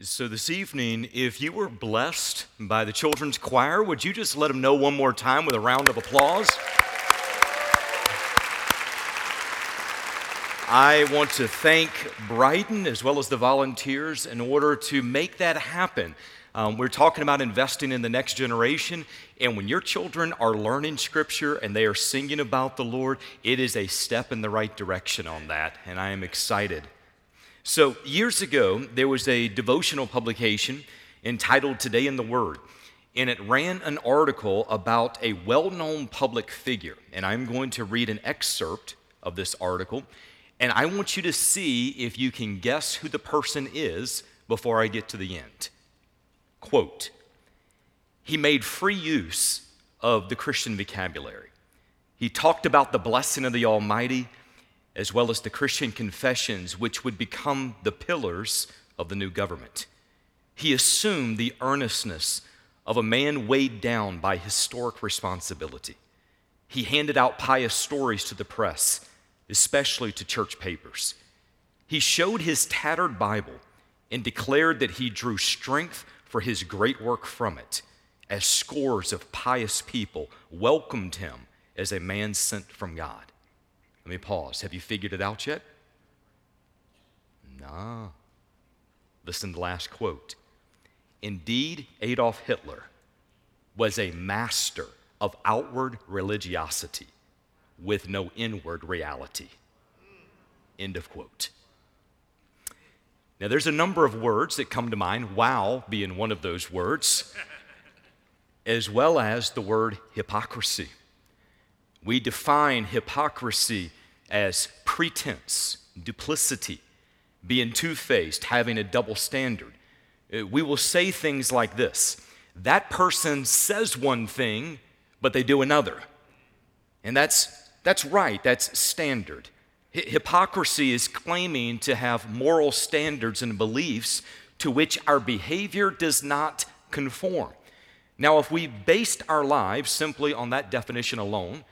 So, this evening, if you were blessed by the children's choir, would you just let them know one more time with a round of applause? I want to thank Brighton as well as the volunteers in order to make that happen. Um, we're talking about investing in the next generation, and when your children are learning Scripture and they are singing about the Lord, it is a step in the right direction on that, and I am excited. So, years ago, there was a devotional publication entitled Today in the Word, and it ran an article about a well known public figure. And I'm going to read an excerpt of this article, and I want you to see if you can guess who the person is before I get to the end. Quote He made free use of the Christian vocabulary. He talked about the blessing of the Almighty as well as the Christian confessions, which would become the pillars of the new government. He assumed the earnestness of a man weighed down by historic responsibility. He handed out pious stories to the press, especially to church papers. He showed his tattered Bible and declared that he drew strength for his great work from it, as scores of pious people welcomed him as a man sent from God. Let me pause. Have you figured it out yet? Nah. Listen to the last quote. Indeed, Adolf Hitler was a master of outward religiosity with no inward reality. End of quote. Now, there's a number of words that come to mind, wow being one of those words, as well as the word hypocrisy. We define hypocrisy as pretense, duplicity, being two faced, having a double standard. Uh, we will say things like this that person says one thing, but they do another. And that's, that's right, that's standard. Hypocrisy is claiming to have moral standards and beliefs to which our behavior does not conform. Now, if we based our lives simply on that definition alone,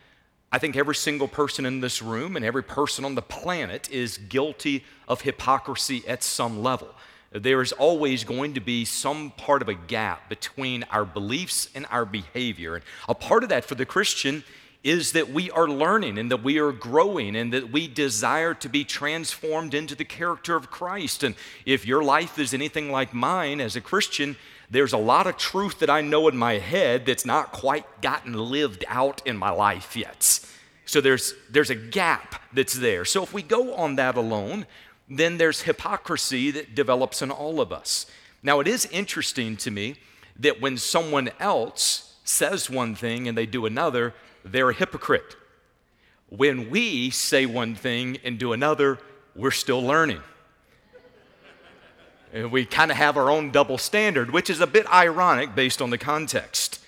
I think every single person in this room and every person on the planet is guilty of hypocrisy at some level. There is always going to be some part of a gap between our beliefs and our behavior. And a part of that for the Christian is that we are learning and that we are growing and that we desire to be transformed into the character of Christ. And if your life is anything like mine as a Christian, there's a lot of truth that I know in my head that's not quite gotten lived out in my life yet. So there's, there's a gap that's there. So if we go on that alone, then there's hypocrisy that develops in all of us. Now, it is interesting to me that when someone else says one thing and they do another, they're a hypocrite. When we say one thing and do another, we're still learning. And we kind of have our own double standard, which is a bit ironic based on the context.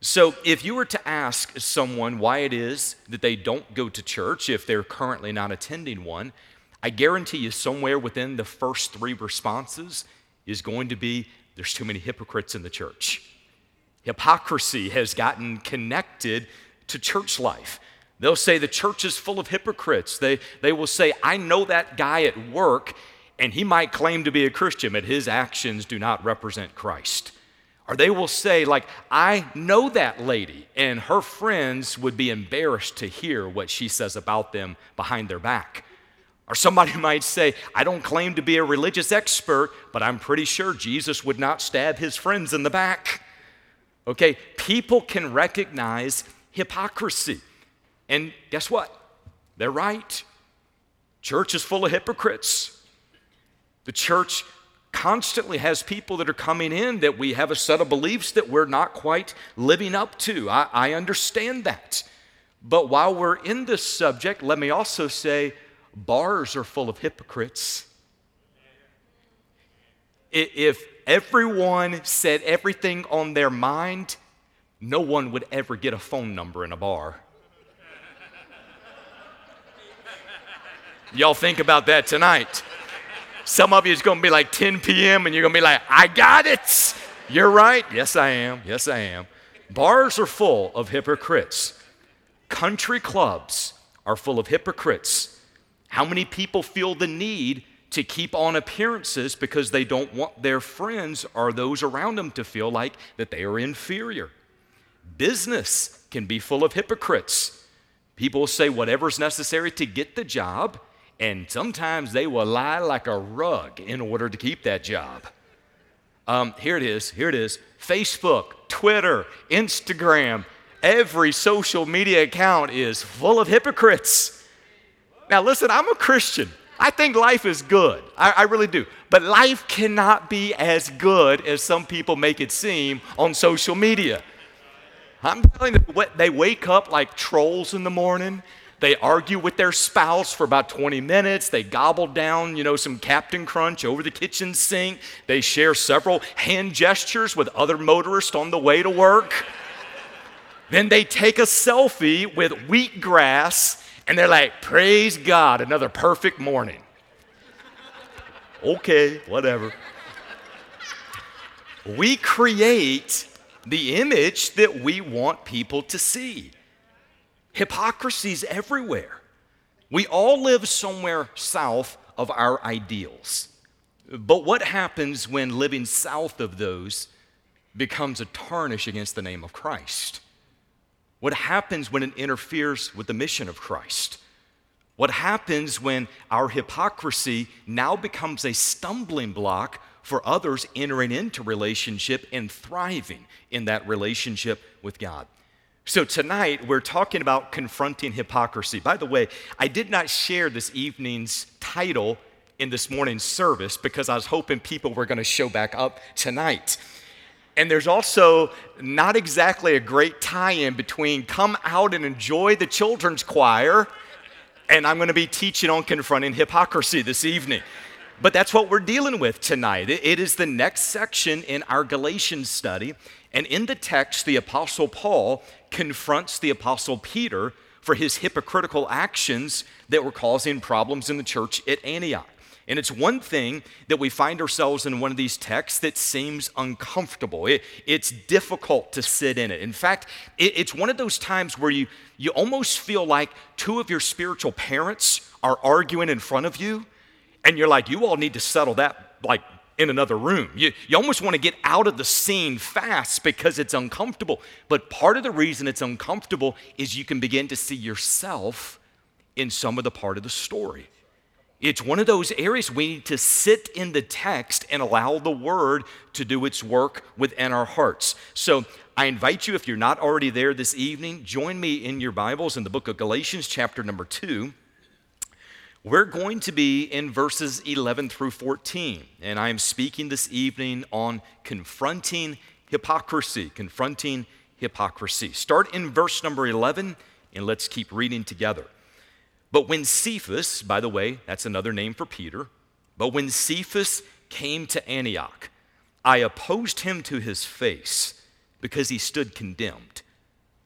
So, if you were to ask someone why it is that they don't go to church if they're currently not attending one, I guarantee you somewhere within the first three responses is going to be there's too many hypocrites in the church. Hypocrisy has gotten connected to church life. They'll say the church is full of hypocrites. They, they will say, I know that guy at work, and he might claim to be a Christian, but his actions do not represent Christ. Or they will say, like, I know that lady, and her friends would be embarrassed to hear what she says about them behind their back. Or somebody might say, I don't claim to be a religious expert, but I'm pretty sure Jesus would not stab his friends in the back. Okay, people can recognize hypocrisy. And guess what? They're right. Church is full of hypocrites. The church constantly has people that are coming in that we have a set of beliefs that we're not quite living up to. I, I understand that. But while we're in this subject, let me also say bars are full of hypocrites. If everyone said everything on their mind, no one would ever get a phone number in a bar. Y'all think about that tonight. Some of you is going to be like 10 p.m. and you're going to be like, I got it. You're right. Yes, I am. Yes, I am. Bars are full of hypocrites. Country clubs are full of hypocrites. How many people feel the need to keep on appearances because they don't want their friends or those around them to feel like that they are inferior. Business can be full of hypocrites. People say whatever's necessary to get the job, and sometimes they will lie like a rug in order to keep that job. Um, here it is, here it is Facebook, Twitter, Instagram, every social media account is full of hypocrites. Now, listen, I'm a Christian. I think life is good. I, I, really do. But life cannot be as good as some people make it seem on social media. I'm telling you, they wake up like trolls in the morning. They argue with their spouse for about 20 minutes. They gobble down, you know, some Captain Crunch over the kitchen sink. They share several hand gestures with other motorists on the way to work. then they take a selfie with wheatgrass and they're like, Praise God, another perfect morning. okay, whatever. We create the image that we want people to see. Hypocrisy's everywhere. We all live somewhere south of our ideals. But what happens when living south of those becomes a tarnish against the name of Christ? What happens when it interferes with the mission of Christ? What happens when our hypocrisy now becomes a stumbling block for others entering into relationship and thriving in that relationship with God? So, tonight we're talking about confronting hypocrisy. By the way, I did not share this evening's title in this morning's service because I was hoping people were going to show back up tonight. And there's also not exactly a great tie in between come out and enjoy the children's choir, and I'm going to be teaching on confronting hypocrisy this evening. But that's what we're dealing with tonight. It is the next section in our Galatians study. And in the text, the Apostle Paul confronts the Apostle Peter for his hypocritical actions that were causing problems in the church at Antioch. And it's one thing that we find ourselves in one of these texts that seems uncomfortable. It, it's difficult to sit in it. In fact, it, it's one of those times where you, you almost feel like two of your spiritual parents are arguing in front of you, and you're like, you all need to settle that like in another room. You, you almost want to get out of the scene fast because it's uncomfortable. But part of the reason it's uncomfortable is you can begin to see yourself in some of the part of the story. It's one of those areas we need to sit in the text and allow the word to do its work within our hearts. So I invite you, if you're not already there this evening, join me in your Bibles in the book of Galatians, chapter number two. We're going to be in verses 11 through 14, and I am speaking this evening on confronting hypocrisy. Confronting hypocrisy. Start in verse number 11, and let's keep reading together. But when Cephas, by the way, that's another name for Peter, but when Cephas came to Antioch, I opposed him to his face because he stood condemned.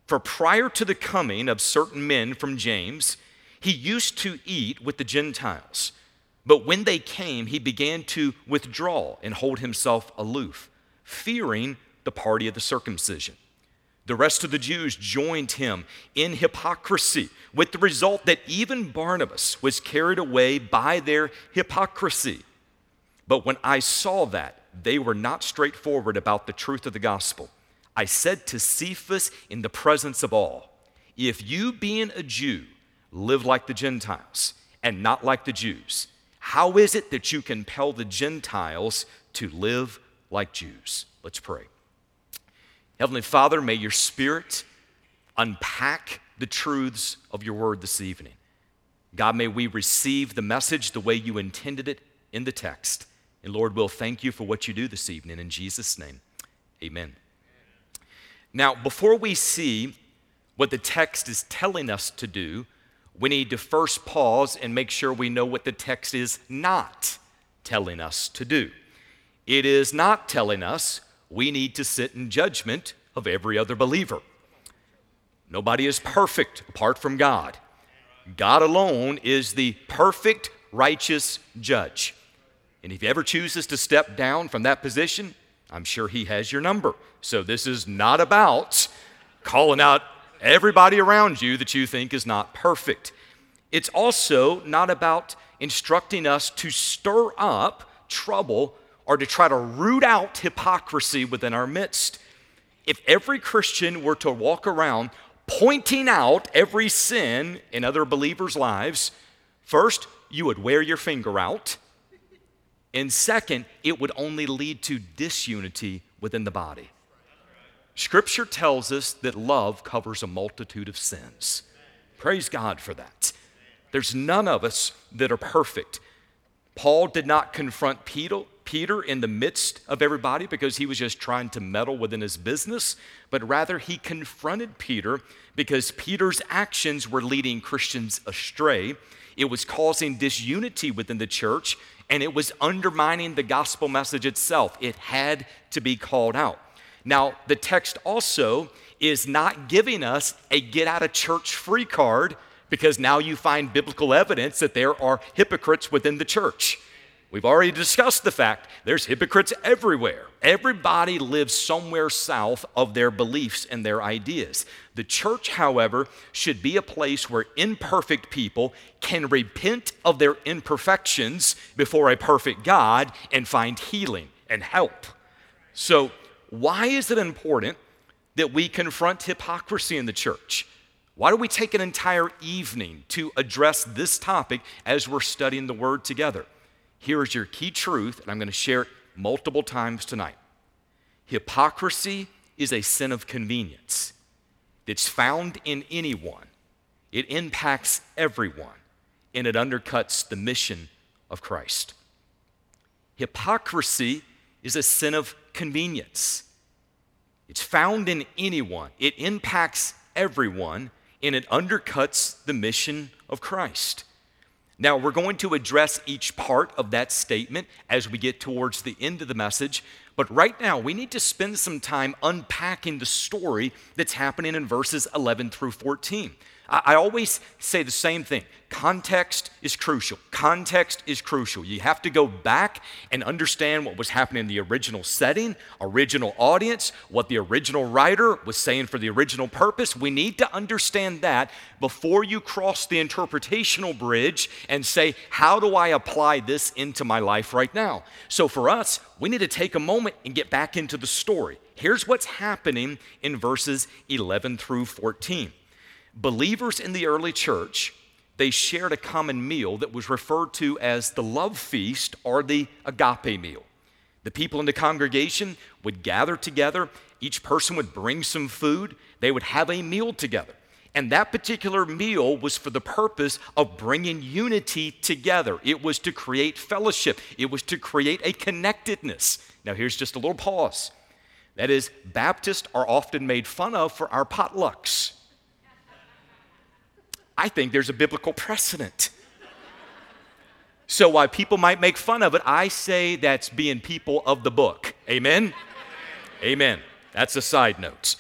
For prior to the coming of certain men from James, he used to eat with the Gentiles, but when they came, he began to withdraw and hold himself aloof, fearing the party of the circumcision. The rest of the Jews joined him in hypocrisy, with the result that even Barnabas was carried away by their hypocrisy. But when I saw that they were not straightforward about the truth of the gospel, I said to Cephas in the presence of all, If you, being a Jew, live like the Gentiles and not like the Jews. How is it that you compel the Gentiles to live like Jews? Let's pray. Heavenly Father, may your Spirit unpack the truths of your word this evening. God, may we receive the message the way you intended it in the text. And Lord, we'll thank you for what you do this evening. In Jesus' name, amen. Now, before we see what the text is telling us to do, we need to first pause and make sure we know what the text is not telling us to do. It is not telling us we need to sit in judgment of every other believer. Nobody is perfect apart from God. God alone is the perfect, righteous judge. And if he ever chooses to step down from that position, I'm sure he has your number. So this is not about calling out everybody around you that you think is not perfect. It's also not about instructing us to stir up trouble or to try to root out hypocrisy within our midst. If every Christian were to walk around pointing out every sin in other believers' lives, first, you would wear your finger out. And second, it would only lead to disunity within the body. Scripture tells us that love covers a multitude of sins. Praise God for that. There's none of us that are perfect. Paul did not confront Peter, in the midst of everybody because he was just trying to meddle within his business, but rather he confronted Peter because Peter's actions were leading Christians astray. It was causing disunity within the church and it was undermining the gospel message itself. It had to be called out. Now, the text also is not giving us a get out of church free card because now you find biblical evidence that there are hypocrites within the church. We've already discussed the fact there's hypocrites everywhere. Everybody lives somewhere south of their beliefs and their ideas. The church, however, should be a place where imperfect people can repent of their imperfections before a perfect God and find healing and help. So, why is it important that we confront hypocrisy in the church? Why do we take an entire evening to address this topic as we're studying the Word together? Here is your key truth, and I'm going to share it multiple times tonight. Hypocrisy is a sin of convenience that's found in anyone, it impacts everyone, and it undercuts the mission of Christ. Hypocrisy is a sin of convenience. It's found in anyone, it impacts everyone, and it undercuts the mission of Christ. Now, we're going to address each part of that statement as we get towards the end of the message, but right now we need to spend some time unpacking the story that's happening in verses 11 through 14. I, always say the same thing context is crucial. Context is crucial. You have to go back and understand what was happening in the original setting, original audience, what the original writer was saying for the original purpose. We need to understand that before you cross the interpretational bridge and say, How do I apply this into my life right now? So for us, we need to take a moment and get back into the story. Here's what's happening in verses 11 through 14 believers in the early church they shared a common meal that was referred to as the love feast or the agape meal the people in the congregation would gather together each person would bring some food they would have a meal together and that particular meal was for the purpose of bringing unity together. It was to create fellowship, it was to create a connectedness. Now, here's just a little pause. That is, Baptists are often made fun of for our potlucks. I think there's a biblical precedent. So while people might make fun of it, I say that's being people of the book. Amen? Amen. That's a side note.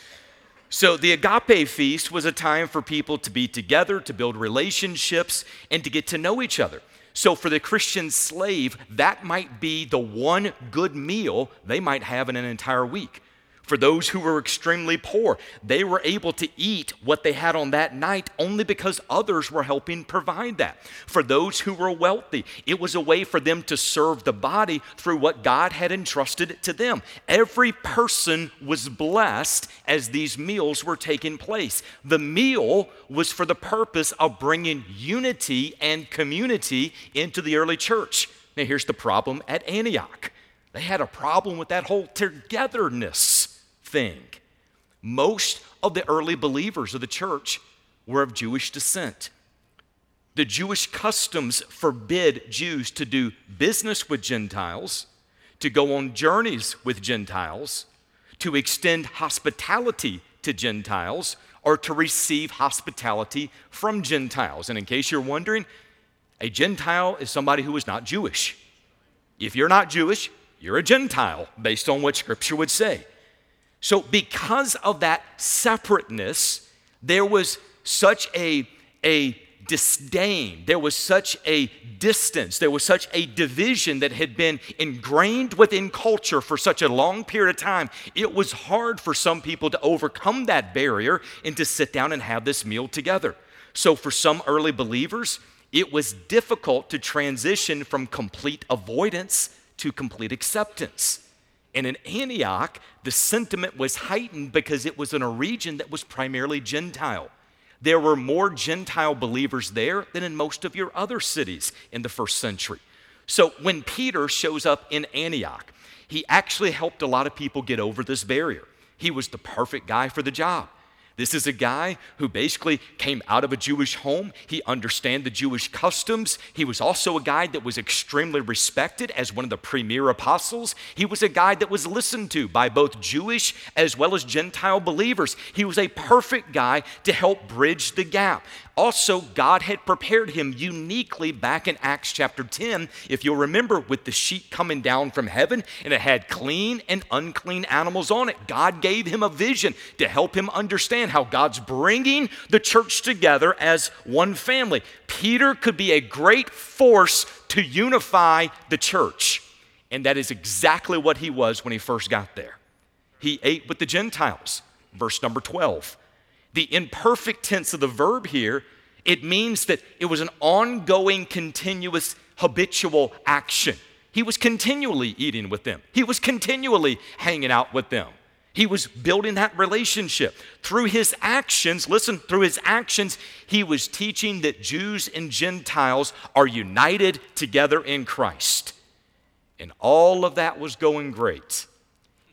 So the agape feast was a time for people to be together, to build relationships, and to get to know each other. So for the Christian slave, that might be the one good meal they might have in an entire week. For those who were extremely poor, they were able to eat what they had on that night only because others were helping provide that. For those who were wealthy, it was a way for them to serve the body through what God had entrusted to them. Every person was blessed as these meals were taking place. The meal was for the purpose of bringing unity and community into the early church. Now, here's the problem at Antioch they had a problem with that whole togetherness thing. Most of the early believers of the church were of Jewish descent. The Jewish customs forbid Jews to do business with Gentiles, to go on journeys with Gentiles, to extend hospitality to Gentiles, or to receive hospitality from Gentiles. And in case you're wondering, a Gentile is somebody who is not Jewish. If you're not Jewish, you're a Gentile, based on what Scripture would say. So, because of that separateness, there was such a, a disdain, there was such a distance, there was such a division that had been ingrained within culture for such a long period of time. It was hard for some people to overcome that barrier and to sit down and have this meal together. So, for some early believers, it was difficult to transition from complete avoidance to complete acceptance. And in Antioch, the sentiment was heightened because it was in a region that was primarily Gentile. There were more Gentile believers there than in most of your other cities in the first century. So when Peter shows up in Antioch, he actually helped a lot of people get over this barrier. He was the perfect guy for the job. This is a guy who basically came out of a Jewish home. He understand the Jewish customs. He was also a guy that was extremely respected as one of the premier apostles. He was a guy that was listened to by both Jewish as well as Gentile believers. He was a perfect guy to help bridge the gap. Also, God had prepared him uniquely back in Acts chapter 10, if you'll remember, with the sheet coming down from heaven and it had clean and unclean animals on it. God gave him a vision to help him understand how God's bringing the church together as one family. Peter could be a great force to unify the church. And that is exactly what he was when he first got there. He ate with the Gentiles, verse number 12. The imperfect tense of the verb here, it means that it was an ongoing, continuous, habitual action. He was continually eating with them, he was continually hanging out with them. He was building that relationship. Through his actions, listen, through his actions, he was teaching that Jews and Gentiles are united together in Christ. And all of that was going great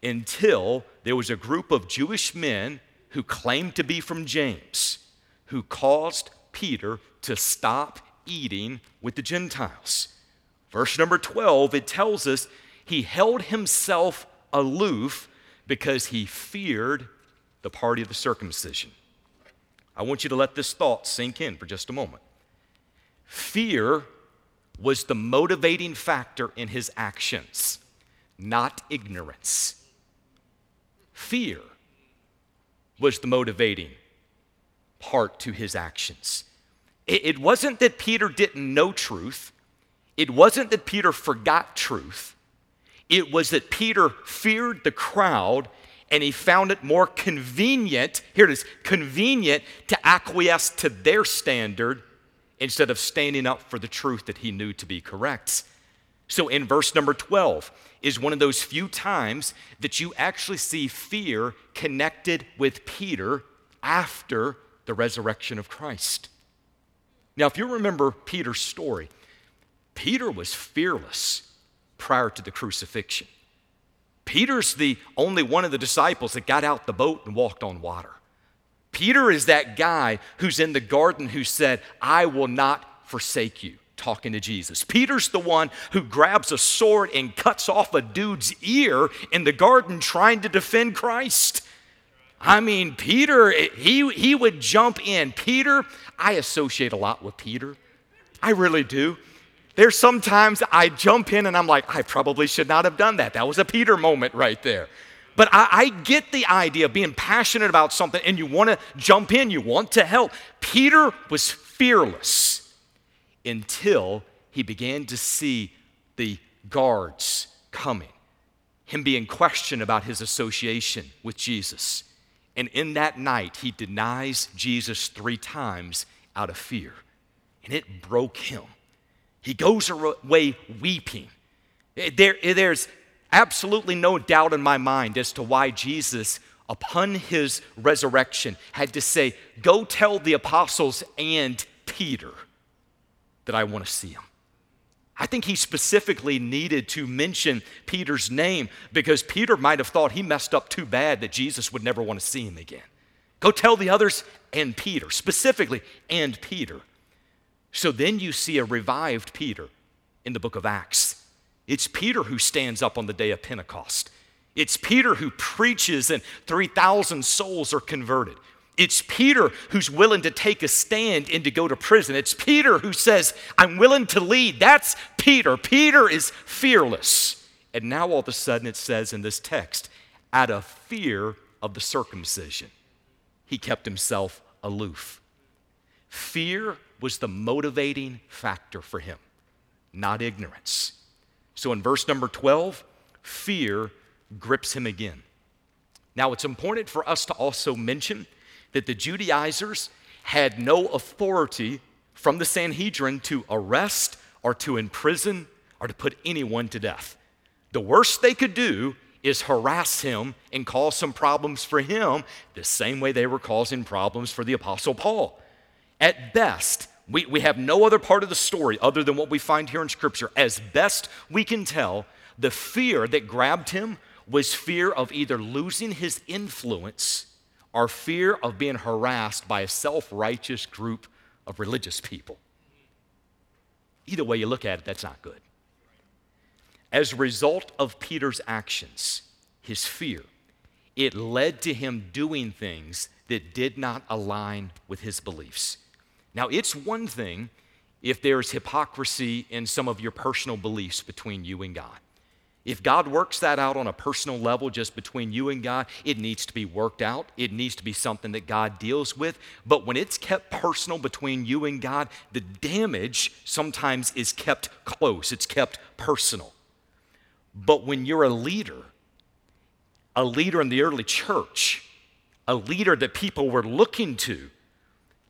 until there was a group of Jewish men who claimed to be from James, who caused Peter to stop eating with the Gentiles. Verse number 12, it tells us he held himself aloof because he feared the party of the circumcision. I want you to let this thought sink in for just a moment. Fear was the motivating factor in his actions, not ignorance. Fear was the motivating part to his actions. It, it wasn't that Peter didn't know truth, it wasn't that Peter forgot truth. It was that Peter feared the crowd and he found it more convenient, here it is, convenient to acquiesce to their standard instead of standing up for the truth that he knew to be correct. So in verse number 12 is one of those few times that you actually see fear connected with Peter after the resurrection of Christ. Now, if you remember Peter's story, Peter was fearless prior to the crucifixion. Peter's the only one of the disciples that got out the boat and walked on water. Peter is that guy who's in the garden who said, I will not forsake you talking to Jesus. Peter's the one who grabs a sword and cuts off a dude's ear in the garden trying to defend Christ. I mean, Peter, he, he would jump in. Peter, I associate a lot with Peter. I really do. There's sometimes I jump in and I'm like, I probably should not have done that. That was a Peter moment right there. But I, I, get the idea of being passionate about something and you want to jump in, you want to help. Peter was fearless until he began to see the guards coming, him being questioned about his association with Jesus. And in that night, he denies Jesus three times out of fear. And it broke him. He goes away weeping. There, there's absolutely no doubt in my mind as to why Jesus, upon his resurrection, had to say, Go tell the apostles and Peter that I want to see him. I think he specifically needed to mention Peter's name because Peter might have thought he messed up too bad that Jesus would never want to see him again. Go tell the others and Peter, specifically, and Peter. So then you see a revived Peter in the book of Acts. It's Peter who stands up on the day of Pentecost. It's Peter who preaches, and 3,000 souls are converted. It's Peter who's willing to take a stand and to go to prison. It's Peter who says, I'm willing to lead. That's Peter. Peter is fearless. And now all of a sudden it says in this text, out of fear of the circumcision, he kept himself aloof. Fear was the motivating factor for him, not ignorance. So in verse number 12, fear grips him again. Now it's important for us to also mention that the Judaizers had no authority from the Sanhedrin to arrest or to imprison or to put anyone to death. The worst they could do is harass him and cause some problems for him, the same way they were causing problems for the Apostle Paul. At best, we, we have no other part of the story other than what we find here in Scripture. As best we can tell, the fear that grabbed him was fear of either losing his influence or fear of being harassed by a self righteous group of religious people. Either way you look at it, that's not good. As a result of Peter's actions, his fear, it led to him doing things that did not align with his beliefs. Now, it's one thing if there's hypocrisy in some of your personal beliefs between you and God. If God works that out on a personal level just between you and God, it needs to be worked out. It needs to be something that God deals with. But when it's kept personal between you and God, the damage sometimes is kept close, it's kept personal. But when you're a leader, a leader in the early church, a leader that people were looking to,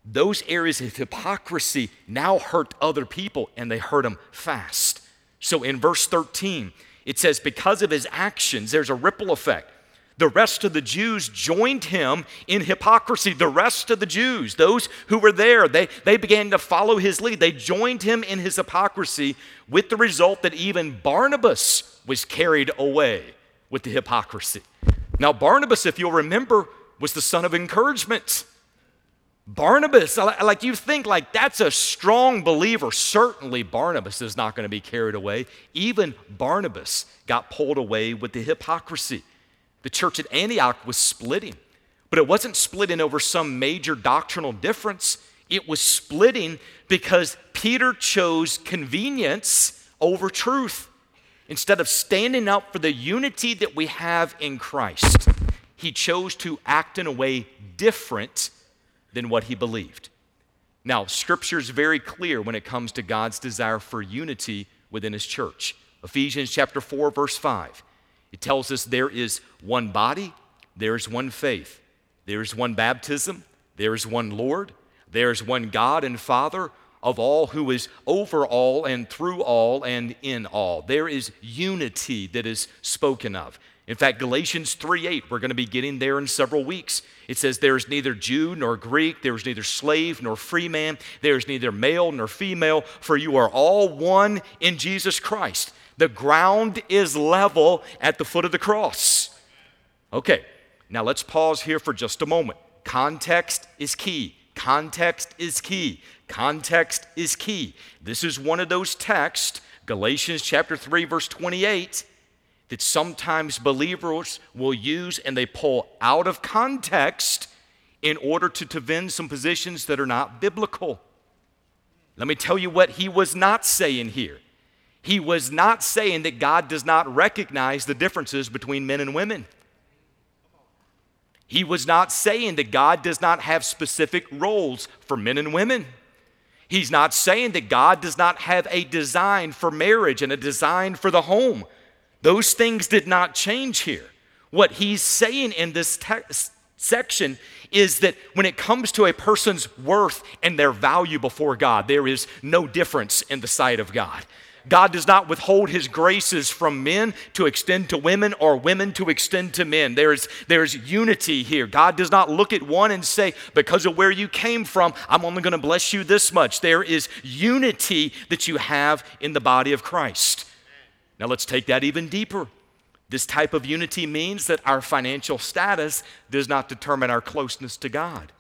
those areas of hypocrisy now hurt other people and they hurt them fast. So in verse 13, it says, because of his actions, there's a ripple effect. The rest of the Jews joined him in hypocrisy. The rest of the Jews, those who were there, they, they began to follow his lead. They joined him in his hypocrisy with the result that even Barnabas was carried away with the hypocrisy. Now, Barnabas, if you'll remember, was the son of encouragement. Barnabas, like you think like that's a strong believer. Certainly Barnabas is not going to be carried away. Even Barnabas got pulled away with the hypocrisy. The church at Antioch was splitting, but it wasn't splitting over some major doctrinal difference. It was splitting because Peter chose convenience over truth. Instead of standing up for the unity that we have in Christ, he chose to act in a way different than what he believed. Now, scripture is very clear when it comes to God's desire for unity within his church. Ephesians chapter 4 verse 5. It tells us there is one body, there is one faith, there is one baptism, there is one Lord, there is one God and Father of all who is over all and through all and in all. There is unity that is spoken of. In fact, Galatians 3:8, we're going to be getting there in several weeks. It says, There is neither Jew nor Greek, there is neither slave nor free man, there is neither male nor female, for you are all one in Jesus Christ. The ground is level at the foot of the cross. Okay, now let's pause here for just a moment. Context is key. Context is key. Context is key. This is one of those texts, Galatians chapter 3, verse 28 that sometimes believers will use and they pull out of context in order to defend some positions that are not biblical. Let me tell you what he was not saying here. He was not saying that God does not recognize the differences between men and women. He was not saying that God does not have specific roles for men and women. He's not saying that God does not have a design for marriage and a design for the home. Those things did not change here. What he's saying in this section is that when it comes to a person's worth and their value before God, there is no difference in the sight of God. God does not withhold his graces from men to extend to women or women to extend to men. There's, there's unity here. God does not look at one and say, because of where you came from, I'm only going to bless you this much. There is unity that you have in the body of Christ. Now let's take that even deeper. This type of unity means that our financial status does not determine our closeness to God.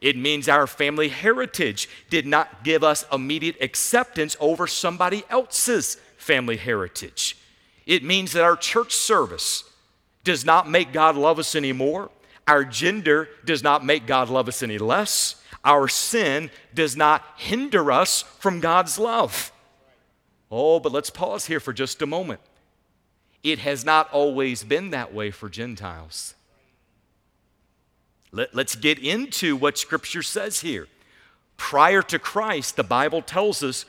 It means our family heritage did not give us immediate acceptance over somebody else's family heritage. It means that our church service does not make God love us anymore. Our gender does not make God love us any less. Our sin does not hinder us from God's love. Oh, but let's pause here for just a moment. It has not always been that way for Gentiles. Let, us get into what Scripture says here. Prior to Christ, the Bible tells us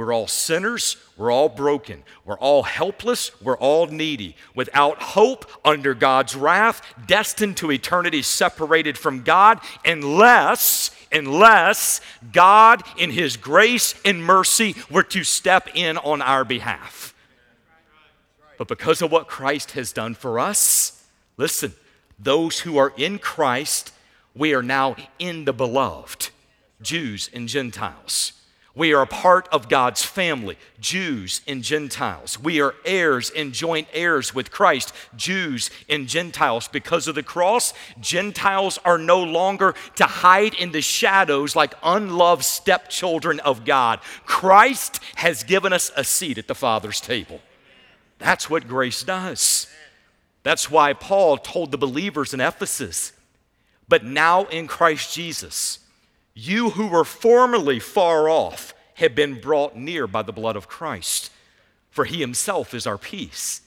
We're all sinners. We're all broken. We're all helpless. We're all needy. Without hope, under God's wrath, destined to eternity, separated from God, unless, unless God, in His grace and mercy, were to step in on our behalf. But because of what Christ has done for us, listen, those who are in Christ, we are now in the beloved, Jews and Gentiles. We are a part of God's family, Jews and Gentiles. We are heirs and joint heirs with Christ, Jews and Gentiles. Because of the cross, Gentiles are no longer to hide in the shadows like unloved stepchildren of God. Christ has given us a seat at the Father's table. That's what grace does. That's why Paul told the believers in Ephesus, but now in Christ Jesus, you who were formerly far off have been brought near by the blood of Christ, for he himself is our peace,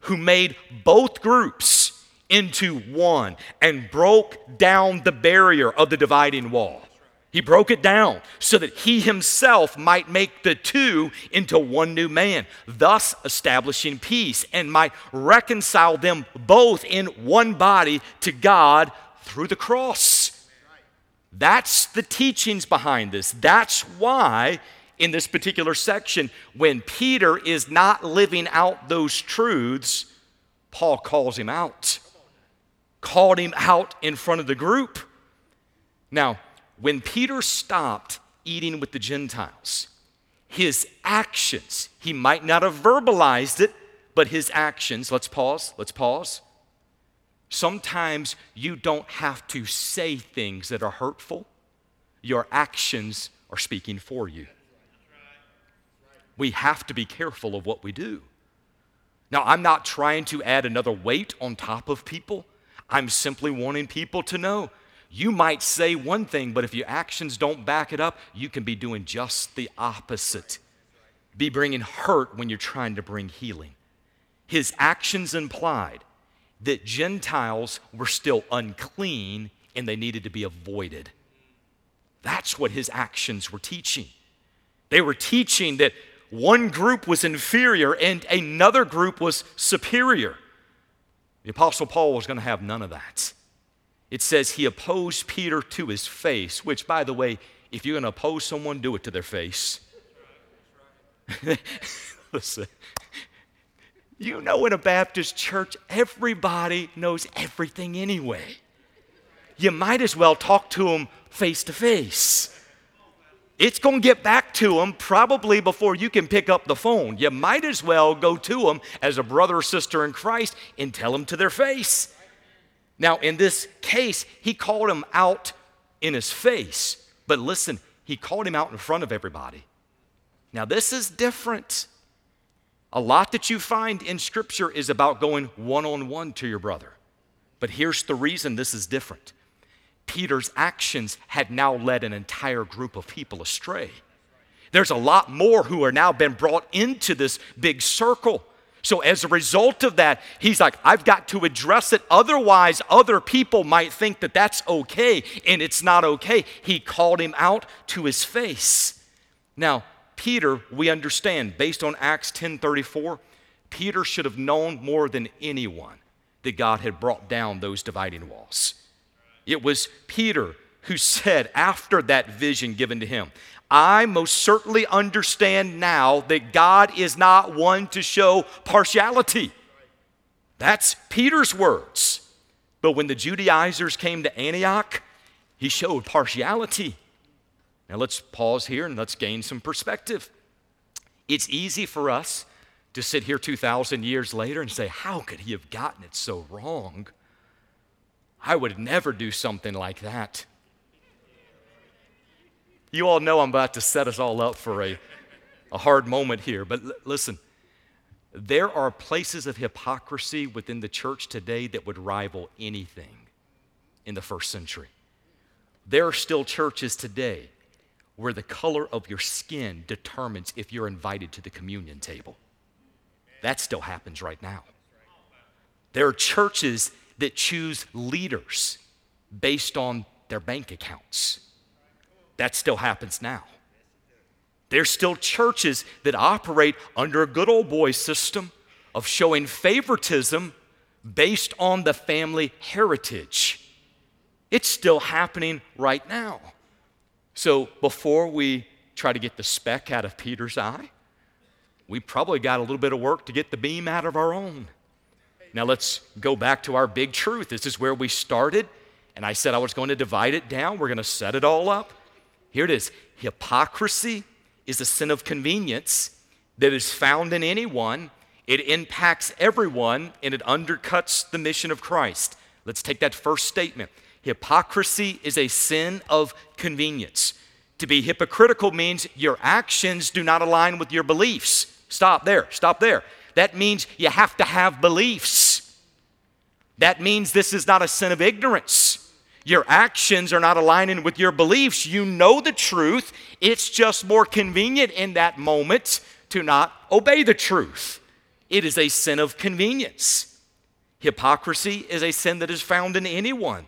who made both groups into one and broke down the barrier of the dividing wall. He broke it down so that he himself might make the two into one new man, thus establishing peace, and might reconcile them both in one body to God through the cross. That's the teachings behind this. That's why, in this particular section, when Peter is not living out those truths, Paul calls him out, called him out in front of the group. Now, when Peter stopped eating with the Gentiles, his actions, he might not have verbalized it, but his actions, let's pause, let's pause. Sometimes you don't have to say things that are hurtful, your actions are speaking for you. We have to be careful of what we do. Now, I'm not trying to add another weight on top of people. I'm simply wanting people to know you might say one thing, but if your actions don't back it up, you can be doing just the opposite. Be bringing hurt when you're trying to bring healing. His actions implied that Gentiles were still unclean and they needed to be avoided. That's what his actions were teaching. They were teaching that one group was inferior and another group was superior. The Apostle Paul was going to have none of that it says he opposed Peter to his face, which, by the way, if you're going to oppose someone, do it to their face. Listen, you know, in a Baptist church, everybody knows everything anyway. You might as well talk to them face to face. It's going to get back to them probably before you can pick up the phone. You might as well go to them as a brother or sister in Christ and tell them to their face. Now, in this case, he called him out in his face, but listen, he called him out in front of everybody. Now, this is different. A lot that you find in Scripture is about going one on one to your brother. But here's the reason this is different Peter's actions had now led an entire group of people astray. There's a lot more who are now been brought into this big circle. So, as a result of that, he's like, I've got to address it. Otherwise, other people might think that that's okay, and it's not okay. He called him out to his face. Now, Peter, we understand, based on Acts 10:34, Peter should have known more than anyone that God had brought down those dividing walls. It was Peter who said after that vision given to him, I most certainly understand now that God is not one to show partiality. That's Peter's words. But when the Judaizers came to Antioch, he showed partiality. Now let's pause here and let's gain some perspective. It's easy for us to sit here 2,000 years later and say, How could he have gotten it so wrong? I would never do something like that. You all know I'm about to set us all up for a, a hard moment here, but l- listen, there are places of hypocrisy within the church today that would rival anything in the first century. There are still churches today where the color of your skin determines if you're invited to the communion table. That still happens right now. There are churches that choose leaders based on their bank accounts. That still happens now. There's still churches that operate under a good old boy system of showing favoritism based on the family heritage. It's still happening right now. So before we try to get the speck out of Peter's eye, we probably got a little bit of work to get the beam out of our own. Now let's go back to our big truth. This is where we started, and I said I was going to divide it down. We're going to set it all up. Here it is hypocrisy is a sin of convenience that is found in anyone. It impacts everyone and it undercuts the mission of Christ. Let's take that first statement. Hypocrisy is a sin of convenience. To be hypocritical means your actions do not align with your beliefs. Stop there, stop there. That means you have to have beliefs. That means this is not a sin of ignorance. Your actions are not aligning with your beliefs. You know the truth. It's just more convenient in that moment to not obey the truth. It is a sin of convenience. Hypocrisy is a sin that is found in anyone.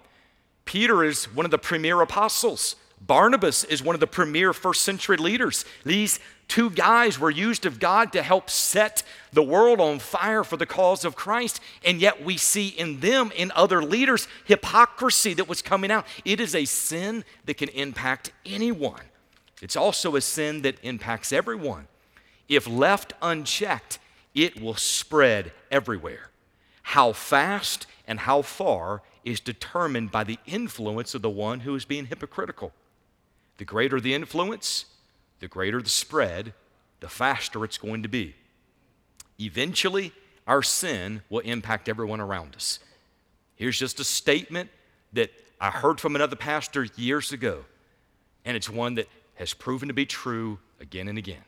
Peter is one of the premier apostles. Barnabas is one of the premier first century leaders. These two guys were used of God to help set the world on fire for the cause of Christ. And yet we see in them, in other leaders, hypocrisy that was coming out. It is a sin that can impact anyone, it's also a sin that impacts everyone. If left unchecked, it will spread everywhere. How fast and how far is determined by the influence of the one who is being hypocritical. The greater the influence, the greater the spread, the faster it's going to be. Eventually, our sin will impact everyone around us. Here's just a statement that I heard from another pastor years ago, and it's one that has proven to be true again and again.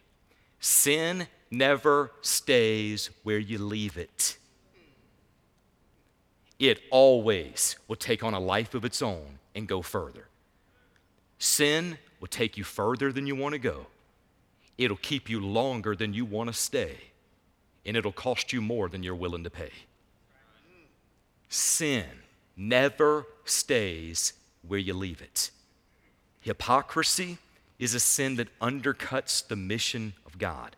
Sin never stays where you leave it. It always will take on a life of its own and go further. Sin will take you further than you want to go. It'll keep you longer than you want to stay. And it'll cost you more than you're willing to pay. Sin never stays where you leave it. Hypocrisy is a sin that undercuts the mission of God.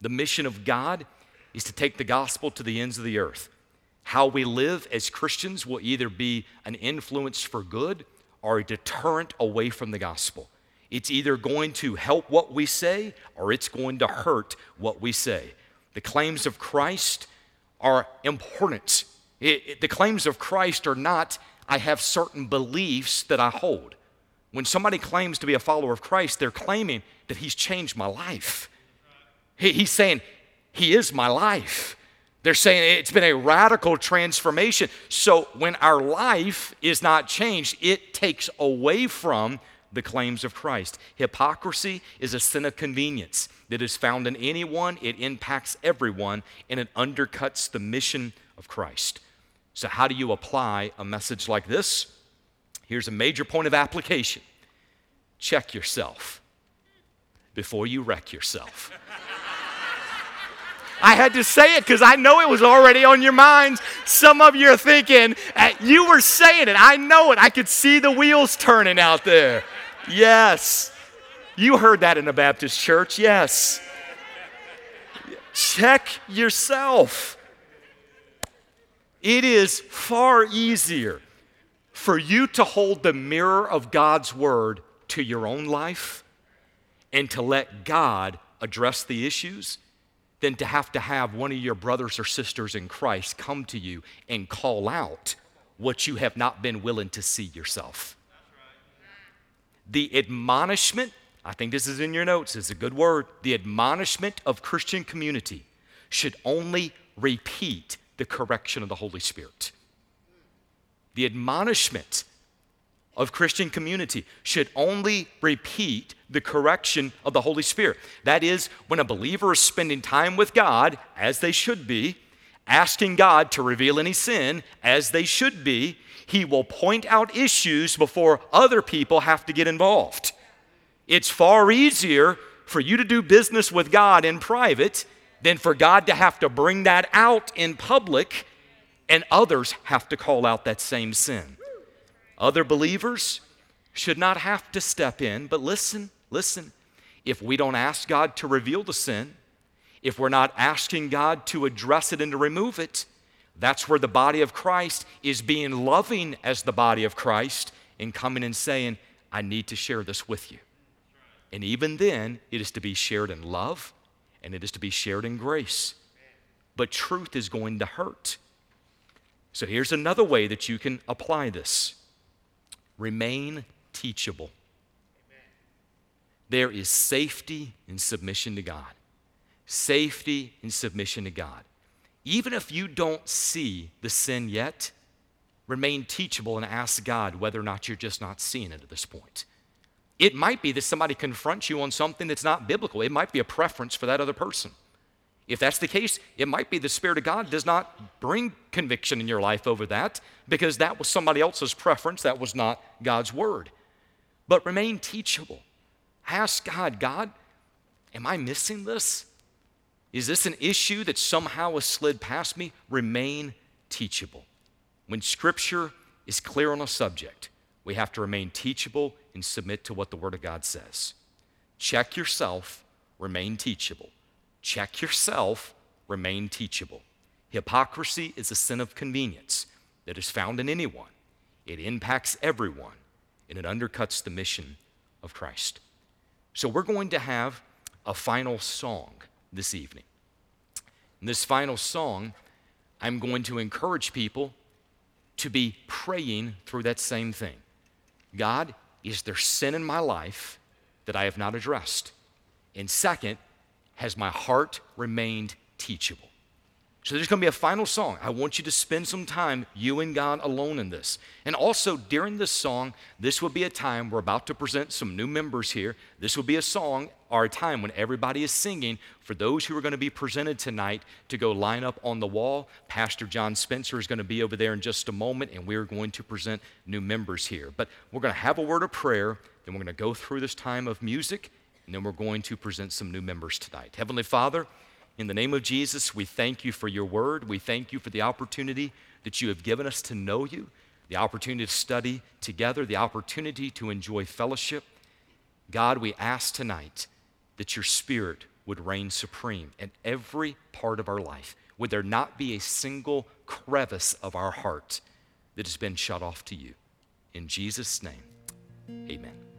The mission of God is to take the gospel to the ends of the earth. How we live as Christians will either be an influence for good or a deterrent away from the gospel. It's either going to help what we say or it's going to hurt what we say. The claims of Christ are important. It, it, the claims of Christ are not, I have certain beliefs that I hold. When somebody claims to be a follower of Christ, they're claiming that He's changed my life. He, he's saying, He is my life. They're saying it's been a radical transformation. So when our life is not changed, it takes away from the claims of Christ. Hypocrisy is a sin of convenience that is found in anyone, it impacts everyone, and it undercuts the mission of Christ. So, how do you apply a message like this? Here's a major point of application check yourself before you wreck yourself. I had to say it because I know it was already on your minds. Some of you are thinking, uh, you were saying it. I know it. I could see the wheels turning out there. Yes. You heard that in a Baptist church. Yes. Check yourself. It is far easier for you to hold the mirror of God's word to your own life and to let God address the issues than to have to have one of your brothers or sisters in Christ come to you and call out what you have not been willing to see yourself. The admonishment, I think this is in your notes, is a good word. The admonishment of Christian community should only repeat the correction of the Holy Spirit. The admonishment of Christian community should only repeat the correction of the Holy Spirit. That is, when a believer is spending time with God, as they should be, asking God to reveal any sin, as they should be, he will point out issues before other people have to get involved. It's far easier for you to do business with God in private than for God to have to bring that out in public and others have to call out that same sin. Other believers should not have to step in, but listen, listen. if we don't ask God to reveal the sin, if we're not asking God to address it and to remove it, that's where the body of Christ is being loving as the body of Christ and coming and saying, I need to share this with you. And even then, it is to be shared in love and it is to be shared in grace. But truth is going to hurt. So here's another way that you can apply this remain teachable. There is safety in submission to God. Safety in submission to God. Even if you don't see the sin yet, remain teachable and ask God whether or not you're just not seeing it at this point. It might be that somebody confronts you on something that's not biblical. It might be a preference for that other person. If that's the case, it might be the Spirit of God does not bring conviction in your life over that because that was somebody else's preference. That was not God's word. But remain teachable. Ask God, God, am I missing this? Is this an issue that somehow has slid past me? Remain teachable. When Scripture is clear on a subject, we have to remain teachable and submit to what the Word of God says. Check yourself, remain teachable. Check yourself, remain teachable. Hypocrisy is a sin of convenience that is found in anyone, it impacts everyone, and it undercuts the mission of Christ. So, we're going to have a final song this evening. In this final song, I'm going to encourage people to be praying through that same thing. God, is there sin in my life that I have not addressed? And second, has my heart remained teachable? So there's going to be a final song. I want you to spend some time, you and God alone in this. And also during this song, this will be a time we're about to present some new members here. This will be a song or a time when everybody is singing for those who are going to be presented tonight to go line up on the wall. Pastor John Spencer is going to be over there in just a moment, and we're going to present new members here. But we're going to have a word of prayer, then we're going to go through this time of music, and then we're going to present some new members tonight. Heavenly Father, in the name of Jesus, we thank you for your word. We thank you for the opportunity that you have given us to know you, the opportunity to study together, the opportunity to enjoy fellowship. God, we ask tonight that your spirit would reign supreme in every part of our life. Would there not be a single crevice of our heart that has been shut off to you? In Jesus' name, amen.